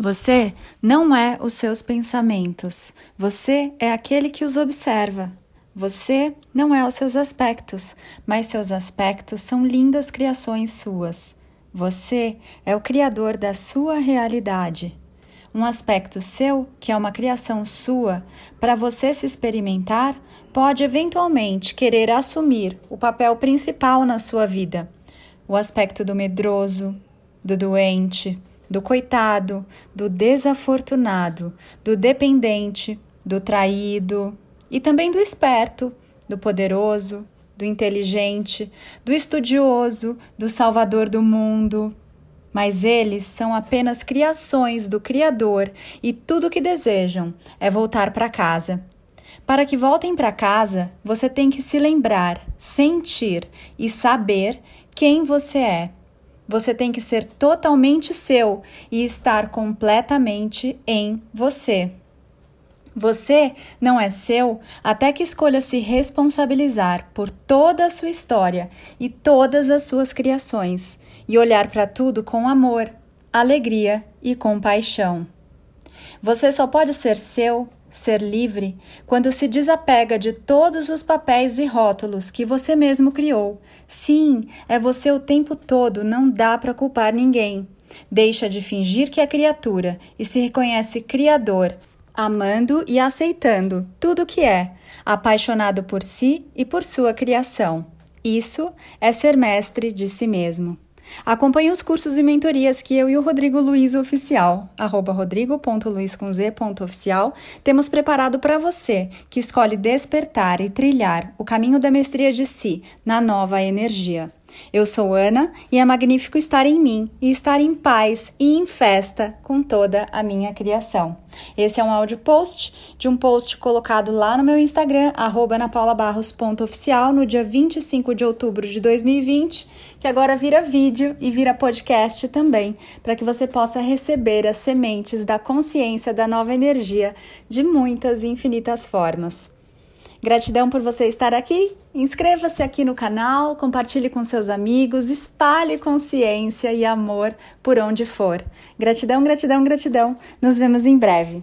Você não é os seus pensamentos, você é aquele que os observa. Você não é os seus aspectos, mas seus aspectos são lindas criações suas. Você é o criador da sua realidade. Um aspecto seu, que é uma criação sua, para você se experimentar, pode eventualmente querer assumir o papel principal na sua vida. O aspecto do medroso, do doente, do coitado, do desafortunado, do dependente, do traído e também do esperto, do poderoso, do inteligente, do estudioso, do salvador do mundo. Mas eles são apenas criações do Criador e tudo o que desejam é voltar para casa. Para que voltem para casa, você tem que se lembrar, sentir e saber quem você é. Você tem que ser totalmente seu e estar completamente em você. Você não é seu até que escolha se responsabilizar por toda a sua história e todas as suas criações e olhar para tudo com amor, alegria e compaixão. Você só pode ser seu ser livre quando se desapega de todos os papéis e rótulos que você mesmo criou. Sim, é você o tempo todo, não dá para culpar ninguém. Deixa de fingir que é criatura e se reconhece criador, amando e aceitando tudo o que é, apaixonado por si e por sua criação. Isso é ser mestre de si mesmo. Acompanhe os cursos e mentorias que eu e o Rodrigo Luiz Oficial, arroba rodrigo.luiz.z.oficial, temos preparado para você que escolhe despertar e trilhar o caminho da mestria de si na nova energia. Eu sou Ana e é magnífico estar em mim e estar em paz e em festa com toda a minha criação. Esse é um áudio post de um post colocado lá no meu Instagram, anapaulabarros.oficial, no dia 25 de outubro de 2020, que agora vira vídeo e vira podcast também, para que você possa receber as sementes da consciência da nova energia de muitas e infinitas formas. Gratidão por você estar aqui. Inscreva-se aqui no canal, compartilhe com seus amigos, espalhe consciência e amor por onde for. Gratidão, gratidão, gratidão. Nos vemos em breve.